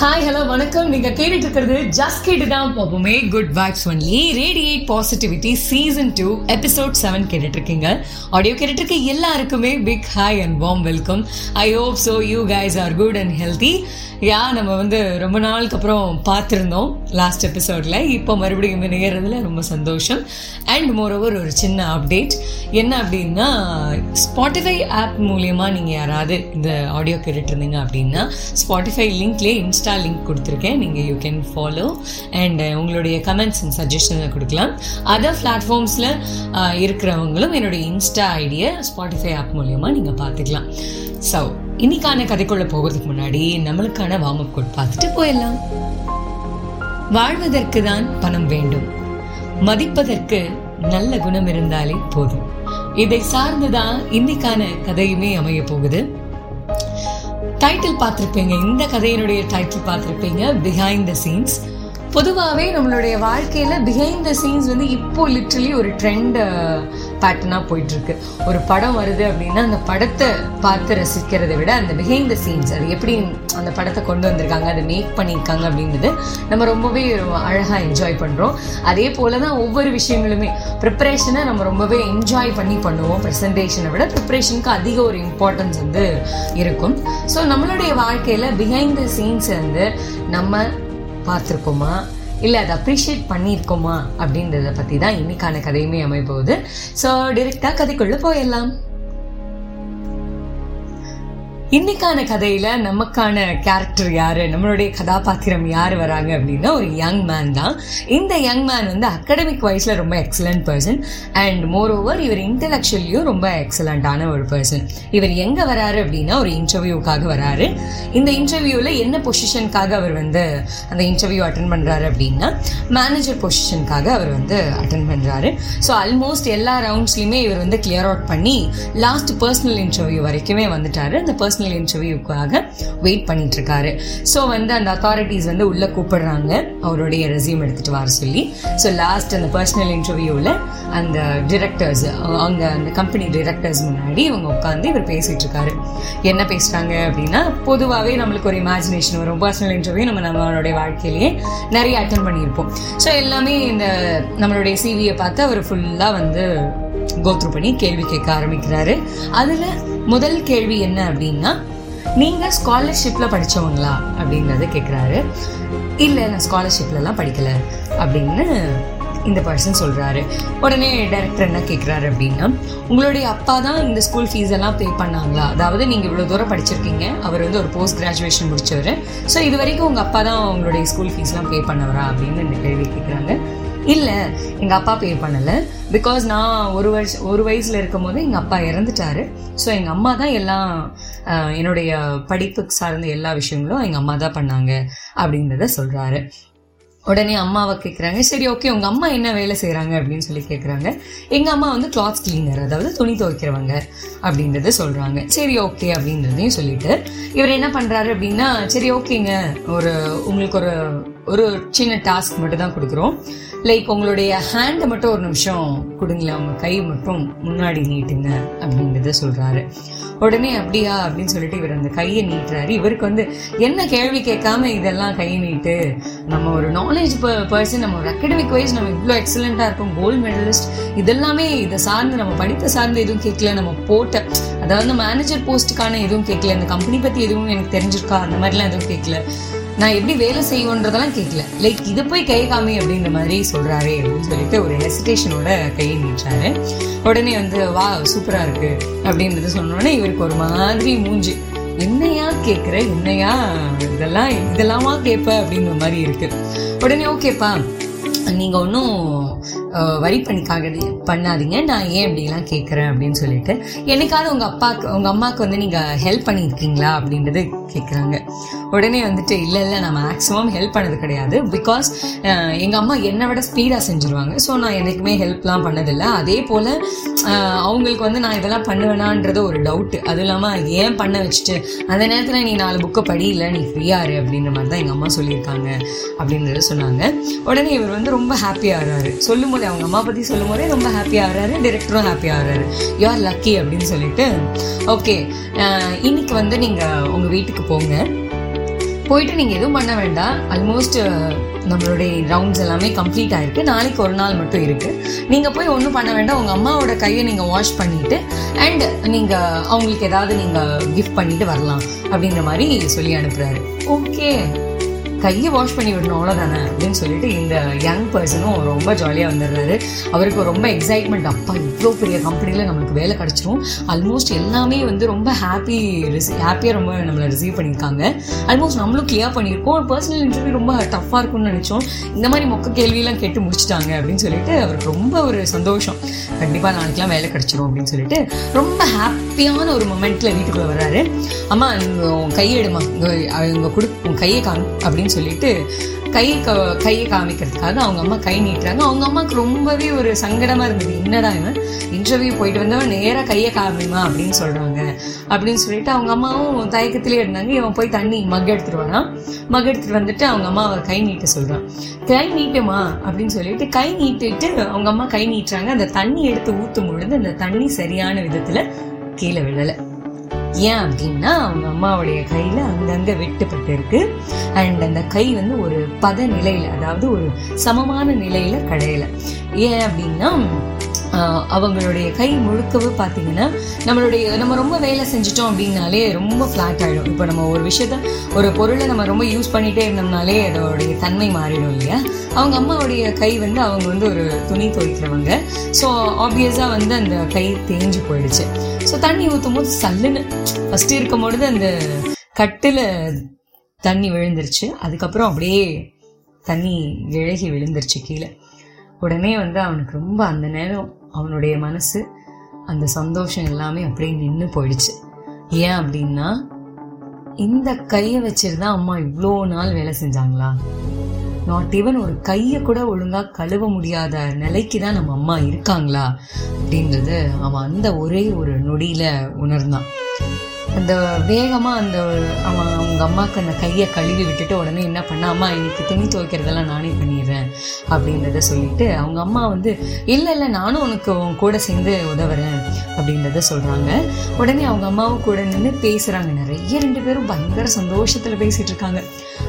Hi hello வணக்கம். நீங்கள் கேட்டுட்டு இருக்கிறது ஜஸ்ட் கேட்டு தான். போப்போமே good vibes only radiate positivity season two episode seven கேட்டுட்டு இருக்கீங்க ஆடியோ கேட்டுட்டு இருக்க எல்லாருக்குமே big hi and warm welcome I hope so you guys are good and healthy யா நம்ம வந்து ரொம்ப நாளுக்கு அப்புறம் பார்த்துருந்தோம் லாஸ்ட் எபிசோடில் இப்போ மறுபடியும் இணையறதுல ரொம்ப சந்தோஷம். அண்ட் மோரோவர் ஒரு சின்ன அப்டேட் என்ன அப்படின்னா ஸ்பாட்டிஃபை ஆப் மூலியமாக நீங்கள் யாராவது இந்த ஆடியோ கேட்டுட்டு இருந்தீங்க அப்படின்னா ஸ்பாட்டிஃபை லிங்க்லேயே இன்ஸ்டா லிங்க் கொடுத்துருக்கேன். நீங்கள் you can follow and uh, உங்களுடைய கமெண்ட்ஸ் அண்ட் சஜஷனை கொடுக்கலாம். அதர் பிளாட்ஃபார்ம்ஸில் uh, இருக்கிறவங்களும் என்னுடைய இன்ஸ்டா ஐடியை ஸ்பாட்டிஃபை ஆப் மூலியமாக நீங்கள் பார்த்துக்கலாம். ஸோ இன்னைக்கான கதைக்குள்ளே போகிறதுக்கு முன்னாடி நம்மளுக்கான வார்ம் அப் கோட் பார்த்துட்டு போயிடலாம். வாழ்வதற்கு தான் பணம் வேண்டும். மதிப்பதற்கு நல்ல குணம் இருந்தாலே போதும். இதை சார்ந்துதான் இன்னைக்கான கதையுமே அமைய போகுது. டைட்டில் பார்த்துருப்பீங்க. இந்த கதையினுடைய டைட்டில் பார்த்துருப்பீங்க. பிஹைண்ட் த சீன்ஸ் பொதுவாகவே நம்மளுடைய வாழ்க்கையில் பிஹைண்ட் த சீன்ஸ் வந்து இப்போ லிட்ரலி ஒரு ட்ரெண்ட் பேட்டர்னாக போயிட்டுருக்கு. ஒரு படம் வருது அப்படின்னா அந்த படத்தை பார்த்து ரசிக்கிறதை விட அந்த பிஹைண்ட் த சீன்ஸ் அது எப்படி அந்த படத்தை கொண்டு வந்திருக்காங்க அதை மேக் பண்ணியிருக்காங்க அப்படின்றது நம்ம ரொம்பவே அழகாக என்ஜாய் பண்ணுறோம் அதே போல தான் ஒவ்வொரு விஷயங்களுமே. ப்ரிப்பரேஷனை நம்ம ரொம்பவே என்ஜாய் பண்ணி பண்ணுவோம். ப்ரெசன்டேஷனை விட ப்ரிப்பரேஷனுக்கு அதிக ஒரு இம்பார்ட்டன்ஸ் வந்து இருக்கும். ஸோ நம்மளுடைய வாழ்க்கையில் பிஹைண்ட் த சீன்ஸ் வந்து நம்ம பார்த்துருக்கோமா? இல்லை அதை அப்ரிஷியேட் பண்ணியிருக்கோமா? அப்படின்றத பற்றி தான் இன்னைக்கான கதையுமே அமைப்போகுது. ஸோ டிரெக்டாக கதைக்குள்ளே போயிடலாம். இன்னைக்கான கதையில நமக்கான கேரக்டர் யாரு? நம்மளுடைய கதாபாத்திரம் யார் வராங்க அப்படின்னா ஒரு யங் மேன் தான். இந்த யங் மேன் வந்து அகடமிக் வைஸ்ல ரொம்ப excellent person and more over இவர் இன்டலெக்சுவலியும் ரொம்ப எக்ஸலண்டான ஒரு பர்சன் இவர் எங்க வராரு அப்படின்னா ஒரு இன்டர்வியூக்காக வராரு. இந்த இன்டர்வியூல என்ன பொசிஷனுக்காக அவர் வந்து அந்த இன்டர்வியூ அட்டன் பண்றாரு அப்படின்னா மேனேஜர் பொசிஷனுக்காக அவர் வந்து அட்டன் பண்றாரு. ஸோ ஆல்மோஸ்ட் எல்லா ரவுண்ட்ஸ்லயுமே இவர் வந்து கிளியர் அவுட் பண்ணி லாஸ்ட் பர்சனல் இன்டர்வியூ வரைக்குமே வந்துட்டாரு. அந்த பர்சனல் பர்சனல் இன்டர்வியூக்காக வெயிட் பண்ணிட்டு இருக்காரு ஸோ வந்து அந்த அத்தாரிட்டிஸ் வந்து உள்ளே கூப்பிடுறாங்க. அவருடைய ரெசியூம் எடுத்துட்டு வர சொல்லி. ஸோ லாஸ்ட் அந்த பர்சனல் இன்டர்வியூவில் அந்த டிரெக்டர்ஸ் அவங்க அந்த கம்பெனி டிரெக்டர்ஸ் முன்னாடி இவங்க உட்காந்து இவர் பேசிட்டு இருக்காரு என்ன பேசுறாங்க அப்படின்னா பொதுவாகவே நம்மளுக்கு ஒரு இமேஜினேஷன் வரும் பர்சனல் இன்டர்வியூ நம்ம நம்மளுடைய வாழ்க்கையிலேயே நிறைய அட்டன் பண்ணியிருப்போம். ஸோ எல்லாமே இந்த நம்மளுடைய சிவியை பார்த்து அவர் ஃபுல்லாக வந்து கோத்ரூ பண்ணி கேள்வி கேட்க ஆரம்பிக்கிறாரு. அதுல முதல் கேள்வி என்ன அப்படின்னா நீங்க ஸ்காலர்ஷிப்ல படிச்சவங்களா அப்படிங்கறத கேக்குறாரு இல்ல நான் ஸ்காலர்ஷிப்ல எல்லாம் படிக்கல அப்படின்னு இந்த பர்சன் சொல்கிறாரு உடனே டைரக்டர் என்ன கேட்குறாரு அப்படின்னா உங்களுடைய அப்பா தான் இந்த ஸ்கூல் ஃபீஸ் எல்லாம் பே பண்ணாங்களா? அதாவது நீங்கள் இவ்வளோ தூரம் படிச்சிருக்கீங்க அவர் வந்து ஒரு போஸ்ட் கிராஜுவேஷன் முடிச்சவர். ஸோ இது வரைக்கும் உங்கள் அப்பா தான் உங்களுடைய ஸ்கூல் ஃபீஸ்லாம் பே பண்ணவரா அப்படின்னு இந்த கேள்வி கேட்குறாங்க. இல்லை எங்கள் அப்பா பே பண்ணலை. பிகாஸ் நான் ஒரு வருஷம் ஒரு வயசில் இருக்கும் போது எங்கள் அப்பா இறந்துட்டாரு. ஸோ எங்கள் அம்மா தான் எல்லாம் என்னுடைய படிப்புக்கு சார்ந்த எல்லா விஷயங்களும் எங்கள் அம்மா தான் பண்ணாங்க அப்படின்றத சொல்கிறாரு உடனே அம்மாவை கேட்குறாங்க சரி ஓகே உங்கள் அம்மா என்ன வேலை செய்கிறாங்க அப்படின்னு சொல்லி கேட்குறாங்க எங்கள் அம்மா வந்து கிளாத் கிளீனர் அதாவது துணி துவைக்கிறவங்க அப்படின்றத சொல்கிறாங்க சரி ஓகே அப்படின்றதையும் சொல்லிட்டு இவர் என்ன பண்ணுறாரு அப்படின்னா சரி ஓகேங்க ஒரு உங்களுக்கு ஒரு ஒரு சின்ன டாஸ்க் மட்டும் தான் கொடுக்குறோம். லைக் உங்களுடைய ஹேண்டை மட்டும் ஒரு நிமிஷம் கொடுங்களேன். உங்க கை மட்டும் முன்னாடி நீட்டுங்க அப்படின்றத சொல்றாரு. உடனே அப்படியா? அப்படின்னு சொல்லிட்டு இவர் அந்த கையை நீட்டுறாரு. இவருக்கு வந்து என்ன கேள்வி கேட்காம இதெல்லாம் கை நீட்டு நம்ம ஒரு நாலேஜ் பர்சன் நம்ம ஒரு அகடமிக் வைஸ் நம்ம இவ்வளோ எக்ஸலண்டா இருக்கும் கோல்டு மெடலிஸ்ட் இதெல்லாமே இதை சார்ந்து நம்ம படித்த சார்ந்து எதுவும் கேட்கல நம்ம போட்ட அதாவது மேனேஜர் போஸ்ட்டுக்கான எதுவும் கேட்கல இந்த கம்பெனி பத்தி எதுவும் எனக்கு தெரிஞ்சிருக்கா அந்த மாதிரிலாம் எதுவும் கேட்கல. நான் எப்படி வேலை செய்வோன்றதெல்லாம் கேட்கல லைக் இதை போய் கை காமி அப்படின்ற மாதிரி சொல்றாரே அப்படின்னு சொல்லிட்டு ஒரு ஹெசிடேஷனோட கையை நின்றாரு உடனே வந்து வா சூப்பராக இருக்கு. அப்படின்றது சொன்னோடனே இவருக்கு ஒரு மாதிரி மூஞ்சி. என்னையா கேட்குற என்னையா? இதெல்லாம் இதெல்லாமா கேட்ப அப்படின்ற மாதிரி இருக்கு. உடனே ஓகேப்பா. நீங்கள் ஒன்றும் வரி பண்ணிக்காக பண்ணாதீங்க. நான் ஏன் இப்படிலாம் கேட்குறேன் அப்படின்னு சொல்லிட்டு. என்னைக்காவது உங்கள் அப்பாக்கு உங்கள் அம்மாவுக்கு வந்து நீங்கள் ஹெல்ப் பண்ணியிருக்கீங்களா அப்படின்றது கேட்குறாங்க உடனே வந்துட்டு இல்லை இல்லை நான் மேக்ஸிமம் ஹெல்ப் பண்ணது கிடையாது. பிகாஸ் எங்கள் அம்மா என்னை விட ஸ்பீடாக செஞ்சுருவாங்க. ஸோ நான் என்றைக்குமே ஹெல்ப்லாம் பண்ணதில்லை. அதே போல் அவங்களுக்கு வந்து நான் இதெல்லாம் பண்ணுவேனான்றது ஒரு டவுட்டு அதுவும் இல்லாமல் ஏன் பண்ண வச்சுட்டு அந்த நேரத்தில் நீ நாலு புக்கை படி இல்லை நீ ஃப்ரீயாரு அப்படின்ற மாதிரி தான் எங்கள் அம்மா சொல்லியிருக்காங்க. அப்படின்றத சொன்னாங்க. உடனே இவர் வந்து ரொம்ப ஹாப்பி ஆகிறாரு. சொல்லும் போதே அவங்க அம்மா பற்றி சொல்லும் போதே ரொம்ப ஹாப்பியாக ஆகிறாரு டிரெக்டரும் ஹாப்பியாக ஆகிறாரு. யார் லக்கி அப்படின்னு சொல்லிட்டு. ஓகே இன்னைக்கு வந்து நீங்கள் உங்கள் வீட்டுக்கு போங்க. போயிட்டு நீங்கள் எதுவும் பண்ண வேண்டாம். ஆல்மோஸ்ட் நம்மளுடைய ரவுண்ட்ஸ் எல்லாமே கம்ப்ளீட் ஆகிருக்கு நாளைக்கு ஒரு நாள் மட்டும் இருக்குது நீங்கள் போய் ஒன்றும் பண்ண வேண்டாம். உங்கள் அம்மாவோட கையை நீங்கள் வாஷ் பண்ணிவிட்டு அண்ட் நீங்கள் அவங்களுக்கு ஏதாவது நீங்கள் கிஃப்ட் பண்ணிவிட்டு வரலாம் அப்படிங்கிற மாதிரி சொல்லி அனுப்புகிறாரு ஓகே கையை வாஷ் பண்ணி விடணும் அவ்வளோதானே அப்படின்னு சொல்லிட்டு இந்த யங் பர்சனும் ரொம்ப ஜாலியாக வந்துடுறாரு. அவருக்கு ரொம்ப எக்ஸைட்மெண்ட் அப்பா இவ்வளோ பெரிய கம்பெனியில் நம்மளுக்கு வேலை கிடச்சிரும். ஆல்மோஸ்ட் எல்லாமே வந்து ரொம்ப ஹாப்பி ரிசி ஹாப்பியாக ரொம்ப நம்மளை ரிசீவ் பண்ணியிருக்காங்க. ஆல்மோஸ்ட் நம்மளும் கிளியர் பண்ணியிருக்கோம். பர்சனல் இன்டர்வியூ ரொம்ப டஃப்பாக இருக்கும்னு நினச்சோம். இந்த மாதிரி மொக்க கேள்வியெல்லாம் கேட்டு முடிச்சிட்டாங்க அப்படின்னு சொல்லிட்டு அவருக்கு ரொம்ப ஒரு சந்தோஷம். கண்டிப்பாக நாளைக்கெலாம் வேலை கிடச்சிரும் அப்படின்னு சொல்லிட்டு ரொம்ப ஹாப்பியான ஒரு மொமெண்ட்டில் வீட்டுக்குள்ளே வர்றாரு. அம்மா இங்கே உன் கையெடுமா இங்கே இங்கே கொடு உன் கையை காணும் அப்படின்னு சொல்லிட்டு கை க கையை காமிக்கிறதுக்காக அவங்க அம்மா கை நீட்டுறாங்க. அவங்க அம்மாவுக்கு ரொம்பவே ஒரு சங்கடமாக இருந்தது. என்னடா இவன்? இன்டர்வியூ போயிட்டு வந்தவன் நேராக கையை காமிமா? அப்படின்னு சொல்கிறாங்க அப்படின்னு சொல்லிட்டு அவங்க அம்மாவும் தயக்கத்திலே இருந்தாங்க. இவன் போய் தண்ணி மக் எடுத்துருவானா? மக் எடுத்துட்டு வந்துட்டு அவங்க அம்மா அவர் கை நீட்ட சொல்கிறான் கை நீட்டுமா? அப்படின்னு சொல்லிட்டு கை நீட்டிட்டு அவங்க அம்மா கை நீட்டுறாங்க. அந்த தண்ணி எடுத்து ஊற்றும் பொழுது அந்த தண்ணி சரியான விதத்தில் கீழே விழலை. ஏன் அப்படின்னா அவங்க அம்மாவுடைய கையில அங்கங்கே வெட்டுப்பட்டு இருக்கு. அண்ட் அந்த கை வந்து ஒரு பத நிலையில அதாவது ஒரு சமமான நிலையில கடையல. ஏன் அப்படின்னா அவங்களுடைய கை முழுக்கவே பார்த்தீங்கன்னா நம்மளுடைய நம்ம ரொம்ப வேலை செஞ்சிட்டோம் அப்படின்னாலே ரொம்ப ஃப்ளாட் ஆகிடும் இப்போ நம்ம ஒரு விஷயத்த ஒரு பொருளை நம்ம ரொம்ப யூஸ் பண்ணிகிட்டே இருந்தோம்னாலே அதோடைய தன்மை மாறிடும் இல்லையா? அவங்க அம்மாவுடைய கை வந்து அவங்க வந்து ஒரு துணி துவைக்கிறவங்க. ஸோ ஆப்வியஸாக வந்து அந்த கை தேஞ்சு போயிடுச்சு. ஸோ தண்ணி ஊற்றும் போது சல்லுன்னு ஃபஸ்ட்டு இருக்கும் பொழுது அந்த கட்டில் தண்ணி விழுந்துருச்சு. அதுக்கப்புறம் அப்படியே தண்ணி விலகி விழுந்துருச்சு கீழே. உடனே வந்து அவனுக்கு ரொம்ப அந்த நேரம் அவனுடைய மனசு அந்த சந்தோஷம் எல்லாமே அப்படியே நின்று போயிடுச்சு. ஏன் அப்படின்னா இந்த கையை வச்சிருந்தா அம்மா இவ்வளோ நாள் வேலை செஞ்சாங்களா? நாட் ஈவன் ஒரு கையை கூட ஒழுங்கா கழுவ முடியாத நிலைக்கு தான் நம்ம அம்மா இருக்காங்களா? அப்படின்றது அவன் அந்த ஒரே ஒரு நொடியில உணர்ந்தான். அந்த வேகமாக அந்த அவன் அவங்க அம்மாவுக்கு அந்த கையை கழுவி விட்டுட்டு உடனே என்ன பண்ணா அம்மா இன்னைக்கு துணி துவைக்கிறதெல்லாம் நானே பண்ணிடுறேன் அப்படின்றத சொல்லிட்டு அவங்க அம்மா வந்து இல்லை இல்லை நானும் உனக்கு உன் கூட சேர்ந்து உதவுறேன் அப்படின்றத சொல்கிறாங்க உடனே அவங்க அம்மாவும் கூட நின்று பேசுகிறாங்க நிறைய ரெண்டு பேரும் பயங்கர சந்தோஷத்தில் பேசிகிட்டு இருக்காங்க.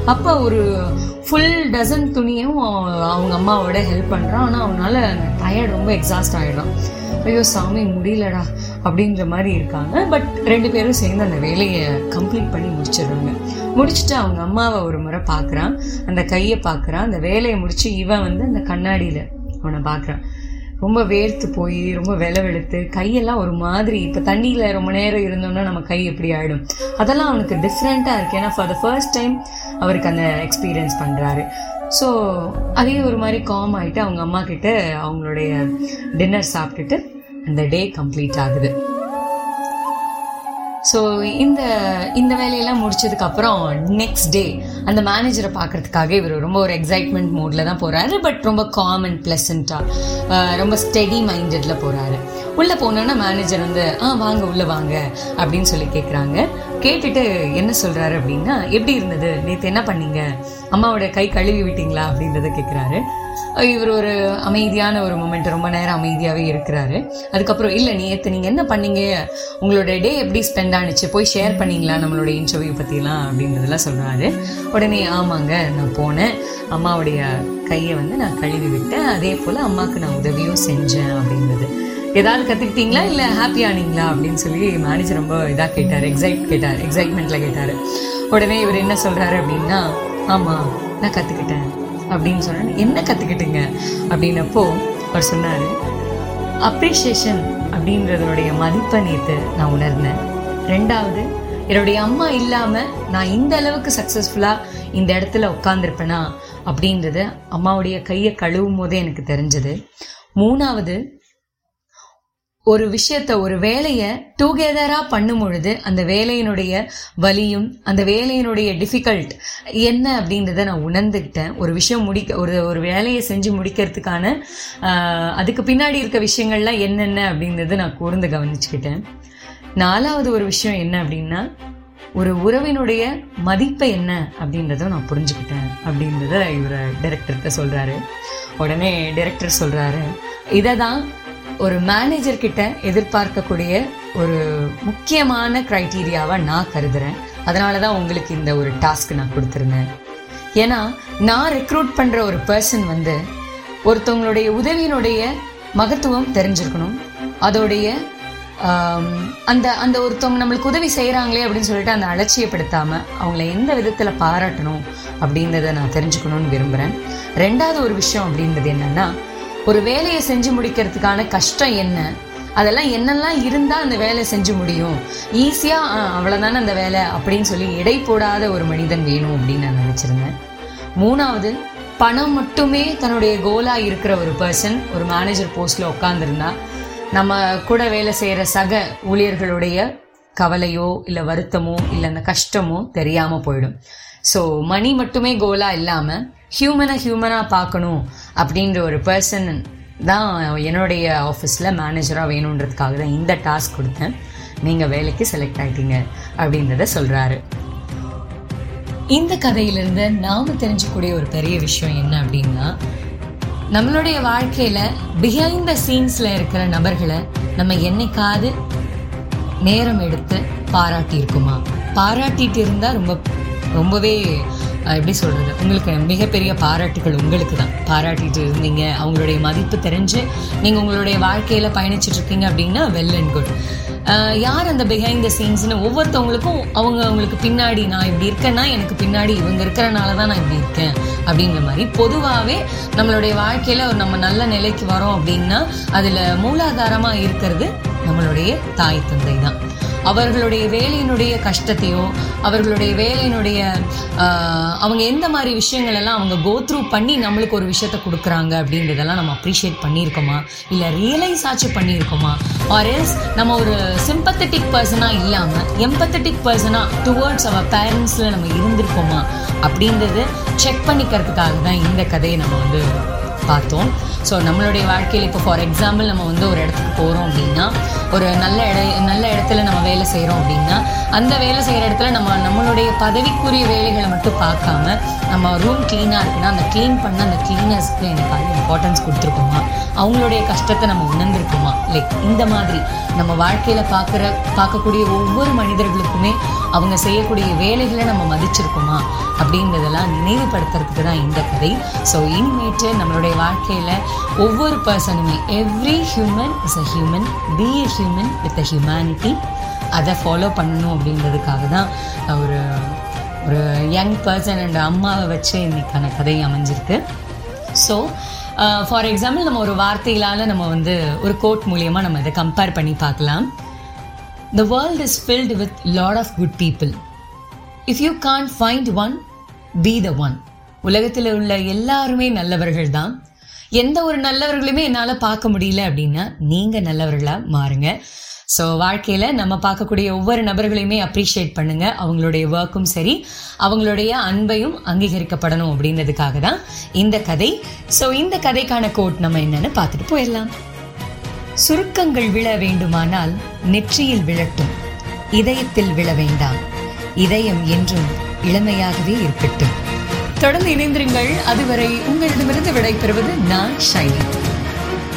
அப்போ ஒரு ஃபுல் டசன் துணியும் அவங்க அம்மாவோட ஹெல்ப் பண்ணுறான் ஆனால் அவனால் டயர்ட் ரொம்ப எக்ஸாஸ்ட் ஆகிடும் ஐயோ சாமி முடியலடா அப்படின்ற மாதிரி இருக்காங்க. பட் ரெண்டு பேரும் சேர்ந்து அந்த வேலையை கம்ப்ளீட் பண்ணி முடிச்சிடுறாங்க. முடிச்சுட்டு அவங்க அம்மாவை ஒரு முறை பார்க்குறான். அந்த கையை பார்க்குறான். அந்த வேலையை முடிச்சு இவன் வந்து அந்த கண்ணாடியில் அவனை பார்க்குறான். ரொம்ப வேர்த்து போய் ரொம்ப வெளவெடுத்து கையெல்லாம் ஒரு மாதிரி இப்போ தண்ணியில் ரொம்ப நேரம் இருந்தோம்னா நம்ம கை எப்படி ஆகிடும் அதெல்லாம் அவனுக்கு டிஃப்ரெண்ட்டாக இருக்கு. ஏன்னா ஃபார் த ஃபர்ஸ்ட் டைம் அவருக்கு அந்த எக்ஸ்பீரியன்ஸ் பண்ணுறாரு ஸோ அதே ஒரு மாதிரி காம் ஆகிட்டு அவங்க அம்மா கிட்ட அவங்களுடைய டின்னர் சாப்பிட்டுட்டு அந்த டே கம்ப்ளீட் ஆகுது. ஸோ இந்த இந்த வேலையெல்லாம் முடிச்சதுக்கு அப்புறம் நெக்ஸ்ட் டே அந்த மேனேஜரை பார்க்கறதுக்காக இவர் ரொம்ப ஒரு எக்ஸைட்மெண்ட் மூடில் தான் போகிறாரு பட் ரொம்ப காம் அண்ட் ரொம்ப ஸ்டெடி மைண்டடில் போகிறாரு உள்ள போனோன்னா மேனேஜர் வந்து ஆ வாங்க உள்ள வாங்க அப்படின்னு சொல்லி கேட்குறாங்க கேட்டுட்டு என்ன சொல்றாரு அப்படின்னா எப்படி இருந்தது? நேற்று என்ன பண்ணீங்க? அம்மாவோட கை கழுவி விட்டீங்களா? அப்படின்றத கேட்குறாரு இவர் ஒரு அமைதியான ஒரு மூமெண்ட் ரொம்ப நேரம் அமைதியாகவே இருக்கிறாரு. அதுக்கப்புறம் இல்லை நேற்று நீங்கள் என்ன பண்ணீங்க? உங்களோட டே எப்படி ஸ்பெண்ட் ஆனிச்சு? போய் ஷேர் பண்ணீங்களா நம்மளோட இன்டர்வியூ பற்றிலாம் அப்படின்றதெல்லாம் சொல்கிறாரு உடனே ஆமாங்க நான் போனேன். அம்மாவுடைய கையை வந்து நான் கழுவி விட்டேன். அதே போல் அம்மாவுக்கு நான் உதவியும் செஞ்சேன் அப்படின்றது. ஏதாவது கற்றுக்கிட்டீங்களா இல்லை ஹாப்பி ஆனீங்களா? அப்படின்னு சொல்லி மேனேஜர் ரொம்ப இதாக கேட்டார். எக்ஸைட் கேட்டார். எக்ஸைட்மெண்ட்டில் கேட்டார். உடனே இவர் என்ன சொல்கிறாரு அப்படின்னா ஆமாம் நான் கற்றுக்கிட்டேன் அப்படின்னு சொன்னேன் என்ன கற்றுக்கிட்டுங்க அப்படின்னப்போ அவர் சொன்னார் அப்ரிஷியேஷன் அப்படின்றதோடைய மதிப்பை நேற்று நான் உணர்ந்தேன். ரெண்டாவது என்னுடைய அம்மா இல்லாமல் நான் இந்த அளவுக்கு சக்ஸஸ்ஃபுல்லாக இந்த இடத்துல உட்காந்துருப்பேனா அப்படின்றத அம்மாவுடைய கையை கழுவும் போதே எனக்கு தெரிஞ்சது. மூணாவது ஒரு விஷயத்த ஒரு வேலையை டுகெதரா பண்ணும் பொழுது அந்த வேலையினுடைய வலியும் அந்த வேலையினுடைய டிஃபிகல்ட் என்ன அப்படின்றத நான் உணர்ந்துக்கிட்டேன் ஒரு விஷயம் முடிக்க ஒரு ஒரு வேலையை செஞ்சு முடிக்கிறதுக்கான அதுக்கு பின்னாடி இருக்க விஷயங்கள்லாம் என்னென்ன அப்படின்றத நான் கூர்ந்து கவனிச்சுக்கிட்டேன். நாலாவது ஒரு விஷயம் என்ன அப்படின்னா ஒரு உறவினுடைய மதிப்பை என்ன அப்படின்றத நான் புரிஞ்சுக்கிட்டேன் அப்படின்றத இவர் டைரக்டர்கிட்ட சொல்கிறாரு உடனே டைரக்டர் சொல்கிறாரு இதை தான் ஒரு மேனேஜர் கிட்ட எதிர்பார்க்கக்கூடிய ஒரு முக்கியமான கிரைட்டீரியாவை நான் கருதுறேன். அதனால தான் உங்களுக்கு இந்த ஒரு டாஸ்க் நான் கொடுத்துருந்தேன். ஏன்னா நான் ரெக்ரூட் பண்ற ஒரு பர்சன் வந்து ஒருத்தவங்களுடைய உதவியினுடைய மகத்துவம் தெரிஞ்சிருக்கணும். அதோடைய அந்த அந்த ஒருத்தவங்க நம்மளுக்கு உதவி செய்கிறாங்களே அப்படின்னு சொல்லிட்டு அந்த அலட்சியப்படுத்தாம அவங்கள எந்த விதத்தில் பாராட்டணும் அப்படின்றத நான் தெரிஞ்சுக்கணும்னு விரும்புகிறேன் ரெண்டாவது ஒரு விஷயம் அப்படின்றது என்னன்னா ஒரு வேலையை செஞ்சு முடிக்கிறதுக்கான கஷ்டம் என்ன? அதெல்லாம் என்னெல்லாம் இருந்தால் அந்த வேலை செஞ்சு முடியும்? ஈஸியாக அவ்வளோதானே அந்த வேலை அப்படின்னு சொல்லி எடை போடாத ஒரு மனிதன் வேணும் அப்படின்னு நான் நினச்சிருந்தேன். மூணாவது பணம் மட்டுமே தன்னுடைய கோலாக இருக்கிற ஒரு பர்சன் ஒரு மேனேஜர் போஸ்ட்டில் உட்காந்துருந்தா நம்ம கூட வேலை செய்கிற சக ஊழியர்களுடைய கவலையோ இல்லை வருத்தமோ இல்லை அந்த கஷ்டமோ தெரியாமல் போயிடும். ஸோ மணி மட்டுமே கோலா இல்லாமல் ஹியூமனை ஹியூமனாக பார்க்கணும் அப்படின்ற ஒரு பர்சன் தான் என்னுடைய ஆஃபீஸில் மேனேஜராக வேணுன்றதுக்காக தான் இந்த டாஸ்க் கொடுத்தேன். நீங்கள் வேலைக்கு செலக்ட் ஆகிட்டீங்க அப்படின்றத சொல்கிறாரு இந்த கதையிலிருந்து நாம் தெரிஞ்சுக்கூடிய ஒரு பெரிய விஷயம் என்ன அப்படின்னா நம்மளுடைய வாழ்க்கையில் பிஹைண்ட் த சீன்ஸில் இருக்கிற நபர்களை நம்ம என்னைக்காவது நேரம் எடுத்து பாராட்டியிருக்குமா? பாராட்டிட்டு இருந்தால் ரொம்ப ரொம்பவே எப்படி சொல்கிறது உங்களுக்கு மிகப்பெரிய பாராட்டுகள் உங்களுக்கு தான் பாராட்டிட்டு இருந்தீங்க. அவங்களுடைய மதிப்பு தெரிஞ்சு நீங்கள் உங்களுடைய வாழ்க்கையில் பயணிச்சிட்ருக்கீங்க அப்படின்னா வெல் அண்ட் குட் யார் அந்த பிஹைண்ட் த சீன்ஸ்னு ஒவ்வொருத்தவங்களுக்கும் அவங்க அவங்களுக்கு பின்னாடி நான் இப்படி இருக்கேன்னா எனக்கு பின்னாடி இவங்க இருக்கிறனால தான் நான் இப்படி இருக்கேன் அப்படின்ற மாதிரி. பொதுவாகவே நம்மளுடைய வாழ்க்கையில் ஒரு நம்ம நல்ல நிலைக்கு வரோம் அப்படின்னா அதில் மூலாதாரமாக இருக்கிறது நம்மளுடைய தாய் தந்தை தான் அவர்களுடைய வேலையினுடைய கஷ்டத்தையோ அவர்களுடைய வேலையினுடைய அவங்க எந்த மாதிரி விஷயங்கள் எல்லாம் அவங்க கோத்ரூ பண்ணி நம்மளுக்கு ஒரு விஷயத்த கொடுக்குறாங்க அப்படின்றதெல்லாம் நம்ம அப்ரிஷியேட் பண்ணியிருக்கோமா? இல்லை ரியலைஸ் ஆச்சு பண்ணியிருக்கோமா? ஆர் எல்ஸ் நம்ம ஒரு சிம்பத்தட்டிக் பர்சனாக இல்லாமல் எம்பத்தட்டிக் பர்சனாக டுவர்ட்ஸ் அவர் பேரண்ட்ஸில் நம்ம இருந்திருக்கோமா? அப்படின்றது செக் பண்ணிக்கிறதுக்காக தான் இந்த கதையை நம்ம வந்து பார்த்தோம் ஸோ நம்மளுடைய வாழ்க்கையில் இப்போ ஃபார் எக்ஸாம்பிள் நம்ம வந்து ஒரு இடத்துக்கு போகிறோம் அப்படின்னா ஒரு நல்ல இட நல்ல இடத்துல நம்ம வேலை செய்கிறோம் அப்படின்னா அந்த வேலை செய்கிற இடத்துல நம்ம நம்மளுடைய பதவிக்குரிய வேலைகளை மட்டும் பார்க்காம நம்ம ரூம் க்ளீனாக இருக்குன்னா அந்த க்ளீன் பண்ண அந்த க்ளீனர்ஸ்க்கு எனக்கு அது இம்பார்ட்டன்ஸ் கொடுத்துருக்கோமா? அவங்களுடைய கஷ்டத்தை நம்ம உணர்ந்திருக்குமா? லைக் இந்த மாதிரி நம்ம வாழ்க்கையில் பார்க்குற பார்க்கக்கூடிய ஒவ்வொரு மனிதர்களுக்குமே அவங்க செய்யக்கூடிய வேலைகளை நம்ம மதிச்சிருக்கோமா? அப்படின்றதெல்லாம் நினைவுபடுத்துறதுக்கு தான் இந்த கதை. ஸோ இனிமேட்டு நம்மளுடைய வாழ்க்கையில் ஒவ்வொரு பர்சனுமே every human is a human be a human with a humanity அதை ஃபாலோ பண்ணணும் அப்படின்றதுக்காக தான் ஒரு ஒரு யங் பர்சன் அண்ட் அம்மாவை வச்சு இன்றைக்கான கதை அமைஞ்சிருக்கு. ஸோ Uh, ஃபார் எக்ஸாம்பிள் நம்ம ஒரு வார்த்தைகளால் நம்ம வந்து ஒரு கோட் மூலியமாக நம்ம இதை கம்பேர் பண்ணி பார்க்கலாம். The world is filled with lot of good people if you can find one be the one உலகத்தில் உள்ள எல்லாருமே நல்லவர்கள் தான் எந்த ஒரு நல்லவர்களுமே என்னால் பார்க்க முடியல அப்படின்னா நீங்கள் நல்லவர்களாக மாறுங்க. ஸோ வாழ்க்கையில் நம்ம பார்க்கக்கூடிய ஒவ்வொரு நபர்களையுமே அப்ரிஷியேட் பண்ணுங்க. அவங்களுடைய ஒர்க்கும் சரி அவங்களுடைய அன்பையும் அங்கீகரிக்கப்படணும் அப்படின்றதுக்காக தான் இந்த கதை. ஸோ இந்த கதைக்கான கோட் நம்ம என்னன்னு பார்த்துட்டு போயிடலாம். சுருக்கங்கள் விழ வேண்டுமானால் நெற்றியில் விழட்டும் இதயத்தில் விழ வேண்டாம் இதயம் என்றும் இளமையாகவே இருக்கட்டும். தொடர்ந்து இணைந்திருங்கள். அதுவரை உங்களிடமிருந்து விடைபெறுவது நான் ஷைனி.